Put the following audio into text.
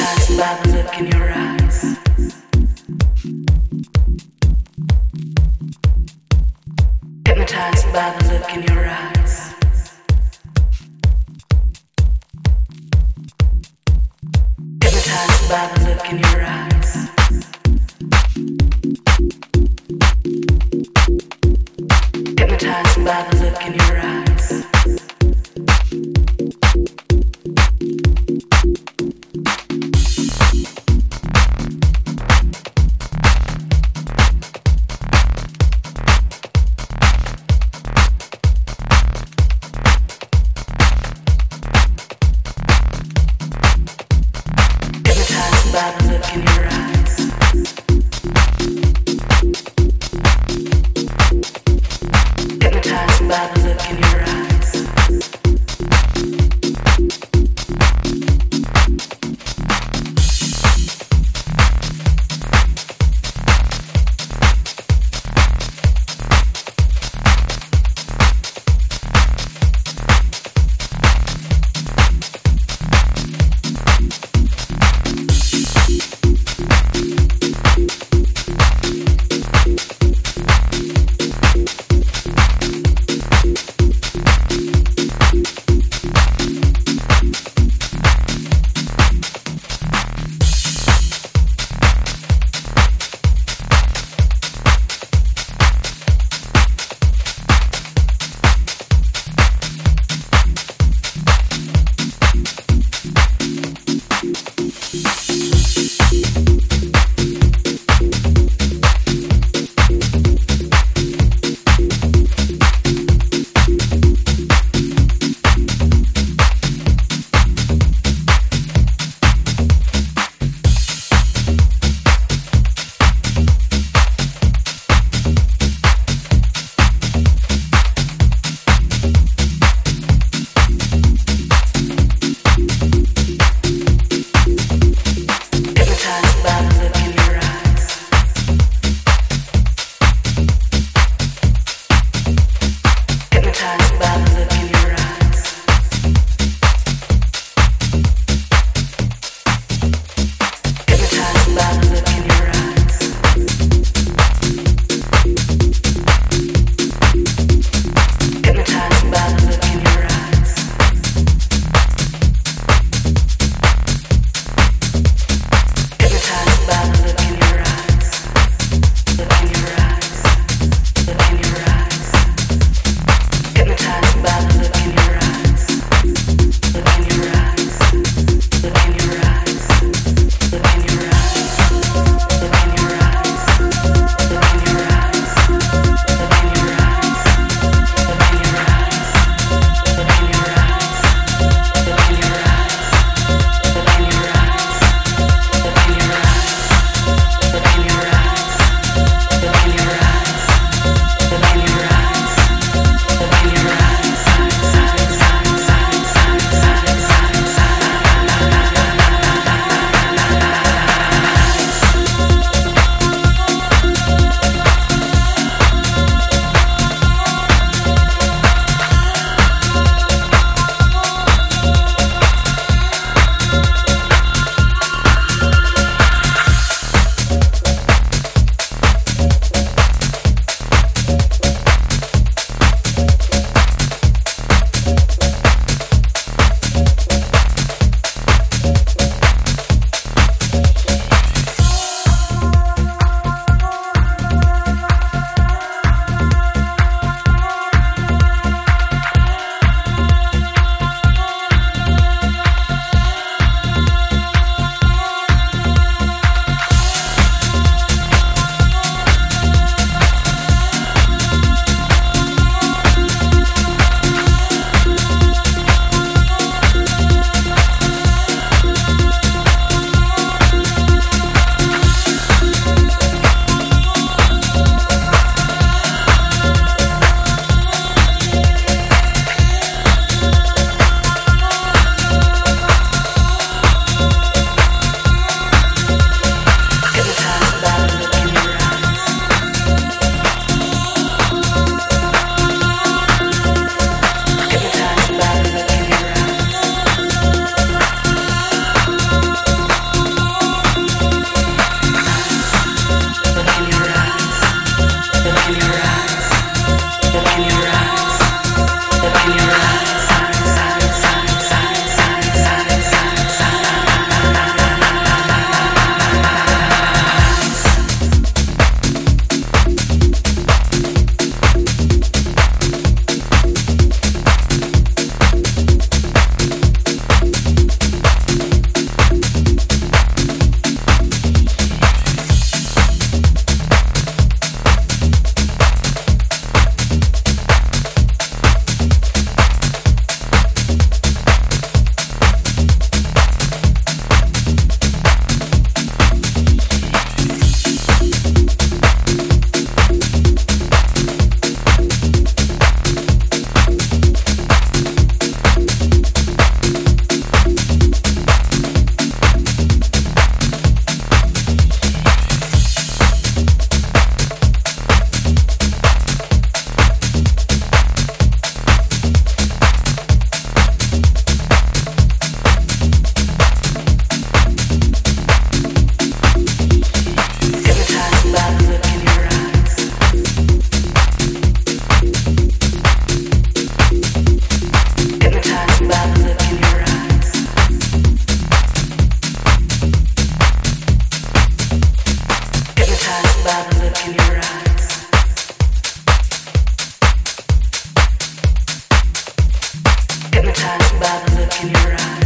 Hypnotized by the look in your eyes. Hypnotized by the look in your eyes. Hypnotized by the look in your eyes. Hypnotized by the hypnotized by the look in your eyes.